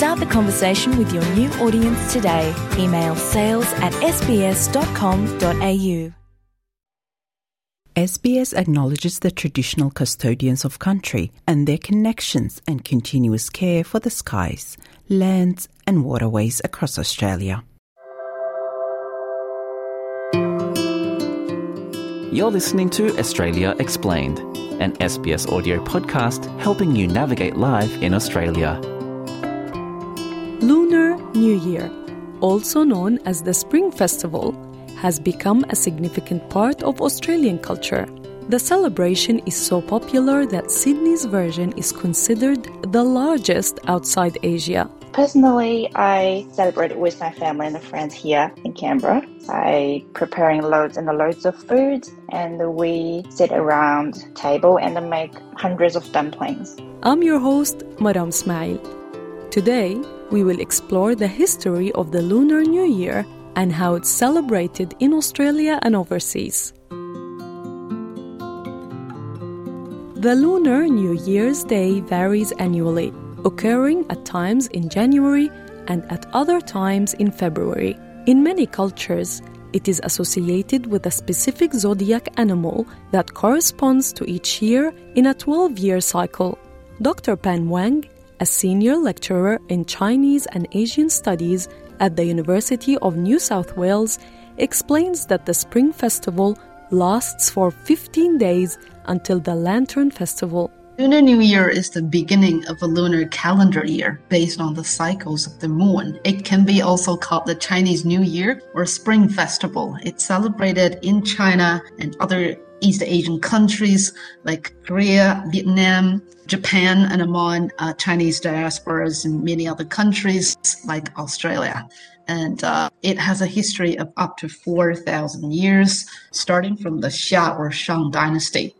Start the conversation with your new audience today. Email sales at sbs.com.au. SBS acknowledges the traditional custodians of country and their connections and continuous care for the skies, lands, and waterways across Australia. You're listening to Australia Explained, an SBS audio podcast helping you navigate life in Australia. Year, also known as the Spring Festival, has become a significant part of Australian culture. The celebration is so popular that Sydney's version is considered the largest outside Asia. Personally, I celebrate with my family and friends here in Canberra by preparing loads and loads of food, and we sit around table and make hundreds of dumplings. I'm your host, Maram Smail. Today, we will explore the history of the Lunar New Year and how it's celebrated in Australia and overseas. The Lunar New Year's Day varies annually, occurring at times in January and at other times in February. In many cultures, it is associated with a specific zodiac animal that corresponds to each year in a 12 year cycle. Dr. Pan Wang, a senior lecturer in Chinese and Asian studies at the University of New South Wales, explains that the Spring Festival lasts for 15 days until the Lantern Festival. Lunar New Year is the beginning of a lunar calendar year based on the cycles of the moon. It can be also called the Chinese New Year or Spring Festival. It's celebrated in China and other East Asian countries like Korea, Vietnam, Japan, and among uh, Chinese diasporas in many other countries like Australia. And uh, it has a history of up to 4,000 years, starting from the Xia or Shang dynasty.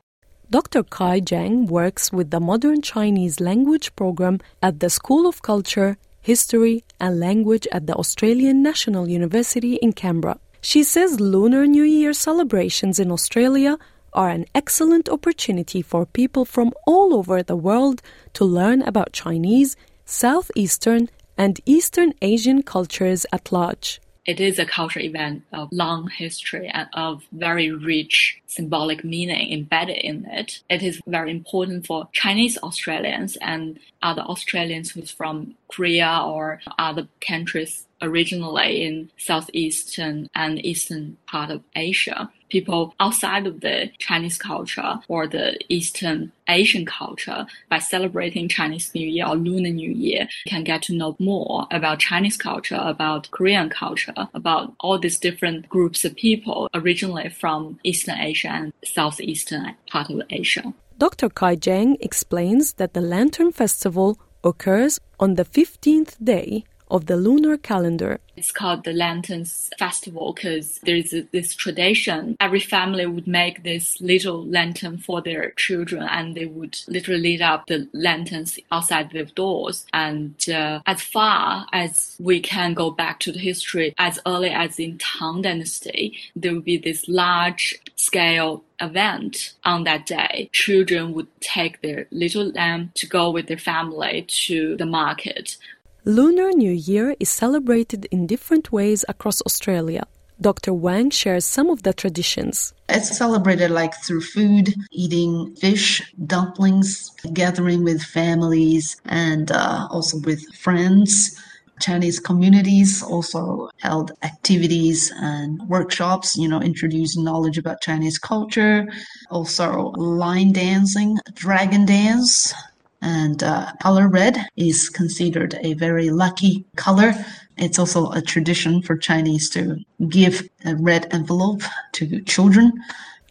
Dr. Kai Zhang works with the Modern Chinese Language Program at the School of Culture, History and Language at the Australian National University in Canberra. She says Lunar New Year celebrations in Australia are an excellent opportunity for people from all over the world to learn about Chinese, Southeastern, and Eastern Asian cultures at large. It is a cultural event of long history and of very rich symbolic meaning embedded in it. It is very important for Chinese Australians and other Australians who's from Korea or other countries originally in southeastern and eastern part of Asia. People outside of the Chinese culture or the Eastern Asian culture by celebrating Chinese New Year or Lunar New Year can get to know more about Chinese culture, about Korean culture, about all these different groups of people originally from Eastern Asia and Southeastern part of Asia. Dr. Kai Zhang explains that the Lantern Festival occurs on the 15th day of the lunar calendar. It's called the Lanterns Festival because there's this tradition. Every family would make this little lantern for their children and they would literally light up the lanterns outside their doors. And uh, as far as we can go back to the history, as early as in Tang Dynasty, there would be this large scale event on that day. Children would take their little lamb to go with their family to the market Lunar New Year is celebrated in different ways across Australia. Dr. Wang shares some of the traditions. It's celebrated like through food, eating fish, dumplings, gathering with families, and uh, also with friends. Chinese communities also held activities and workshops, you know, introducing knowledge about Chinese culture. Also, lion dancing, dragon dance, and uh, color red is considered a very lucky color. It's also a tradition for Chinese to give a red envelope to children.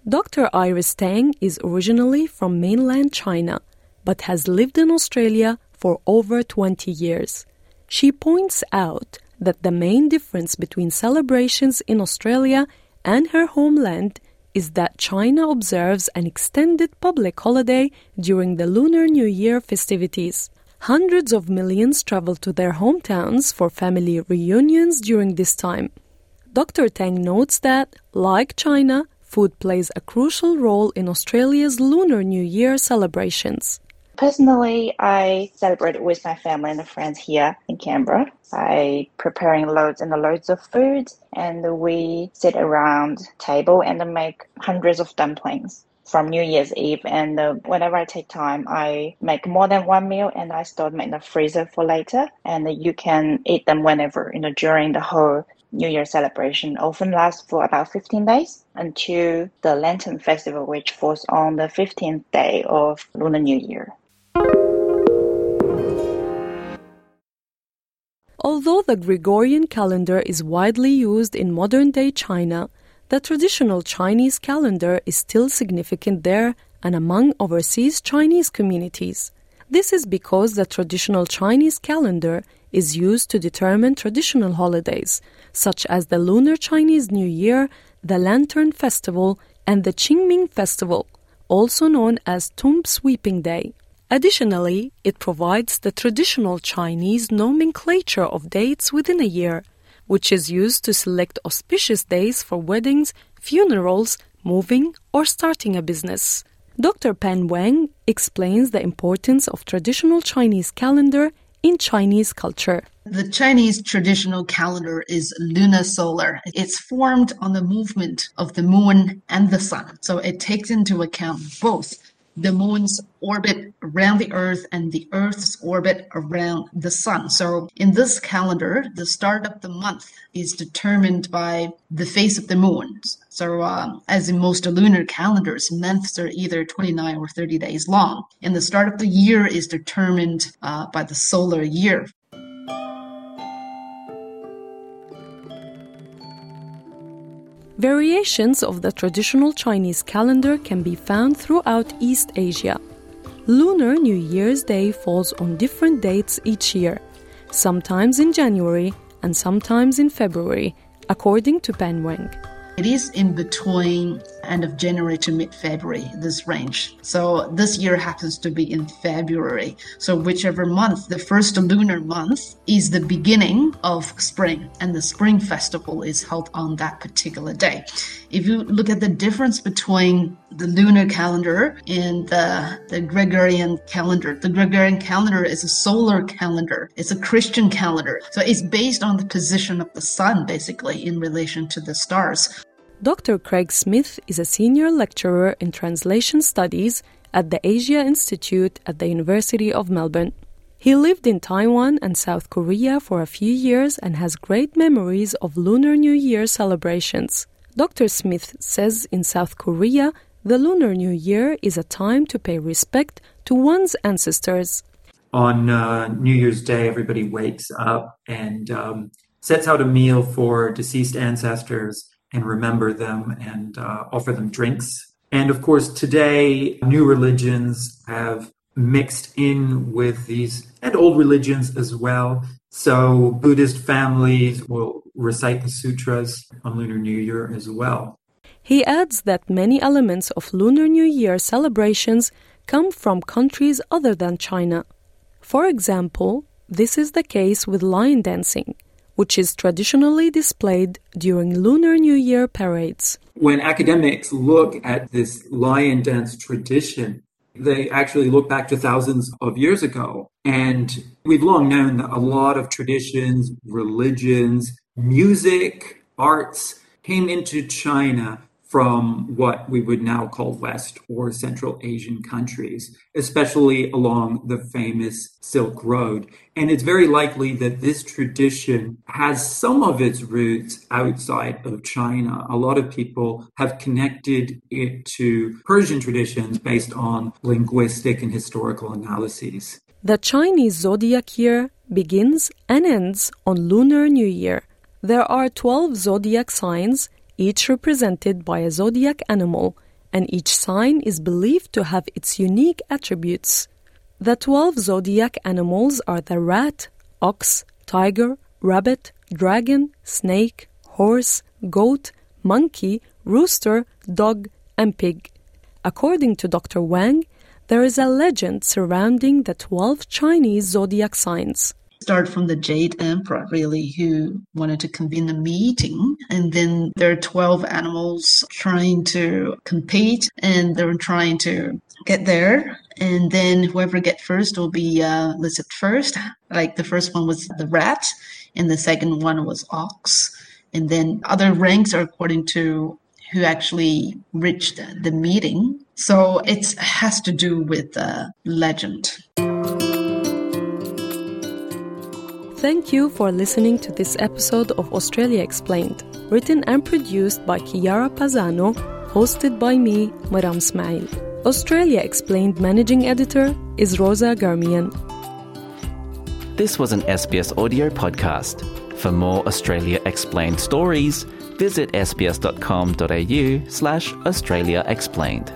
Dr. Iris Tang is originally from mainland China, but has lived in Australia for over 20 years. She points out that the main difference between celebrations in Australia and her homeland is that China observes an extended public holiday during the Lunar New Year festivities. Hundreds of millions travel to their hometowns for family reunions during this time. Dr. Tang notes that, like China, food plays a crucial role in Australia's Lunar New Year celebrations. Personally, I celebrate with my family and friends here in Canberra by preparing loads and loads of food, and we sit around table and make hundreds of dumplings from New Year's Eve. And uh, whenever I take time, I make more than one meal and I store them in the freezer for later. And you can eat them whenever, you know, during the whole New Year celebration. Often lasts for about 15 days until the Lantern Festival, which falls on the 15th day of Lunar New Year. Although the Gregorian calendar is widely used in modern day China, the traditional Chinese calendar is still significant there and among overseas Chinese communities. This is because the traditional Chinese calendar is used to determine traditional holidays, such as the Lunar Chinese New Year, the Lantern Festival, and the Qingming Festival, also known as Tomb Sweeping Day. Additionally, it provides the traditional Chinese nomenclature of dates within a year, which is used to select auspicious days for weddings, funerals, moving, or starting a business. Dr. Pan Wang explains the importance of traditional Chinese calendar in Chinese culture. The Chinese traditional calendar is lunar solar. It's formed on the movement of the moon and the sun. So it takes into account both the moon's orbit around the earth and the earth's orbit around the sun. So in this calendar, the start of the month is determined by the phase of the moon. So uh, as in most lunar calendars, months are either 29 or 30 days long. And the start of the year is determined uh, by the solar year. Variations of the traditional Chinese calendar can be found throughout East Asia. Lunar New Year's Day falls on different dates each year, sometimes in January and sometimes in February, according to Pan Wang. It is in between end of January to mid February, this range. So this year happens to be in February. So whichever month, the first lunar month is the beginning of spring, and the spring festival is held on that particular day. If you look at the difference between the lunar calendar and the, the Gregorian calendar, the Gregorian calendar is a solar calendar. It's a Christian calendar. So it's based on the position of the sun, basically, in relation to the stars. Dr. Craig Smith is a senior lecturer in translation studies at the Asia Institute at the University of Melbourne. He lived in Taiwan and South Korea for a few years and has great memories of Lunar New Year celebrations. Dr. Smith says in South Korea, the Lunar New Year is a time to pay respect to one's ancestors. On uh, New Year's Day, everybody wakes up and um, sets out a meal for deceased ancestors and remember them and uh, offer them drinks. And of course, today, new religions have mixed in with these and old religions as well. So Buddhist families will recite the sutras on Lunar New Year as well. He adds that many elements of Lunar New Year celebrations come from countries other than China. For example, this is the case with lion dancing which is traditionally displayed during Lunar New Year parades. When academics look at this lion dance tradition, they actually look back to thousands of years ago. And we've long known that a lot of traditions, religions, music, arts came into China from what we would now call West or Central Asian countries, especially along the famous Silk Road. And it's very likely that this tradition has some of its roots outside of China. A lot of people have connected it to Persian traditions based on linguistic and historical analyses. The Chinese zodiac year begins and ends on Lunar New Year. There are 12 zodiac signs each represented by a zodiac animal, and each sign is believed to have its unique attributes. The 12 zodiac animals are the rat, ox, tiger, rabbit, dragon, snake, horse, goat, monkey, rooster, dog, and pig. According to Dr. Wang, there is a legend surrounding the 12 Chinese zodiac signs start from the Jade Emperor, really, who wanted to convene a meeting. And then there are 12 animals trying to compete and they're trying to get there. And then whoever get first will be uh, listed first. Like the first one was the rat, and the second one was ox. And then other ranks are according to who actually reached the meeting. So it has to do with uh, legend. Thank you for listening to this episode of Australia Explained, written and produced by Chiara Pazano, hosted by me, Maram Smail. Australia Explained managing editor is Rosa Garmian. This was an SBS audio podcast. For more Australia Explained stories, visit sbs.com.au slash Australia Explained.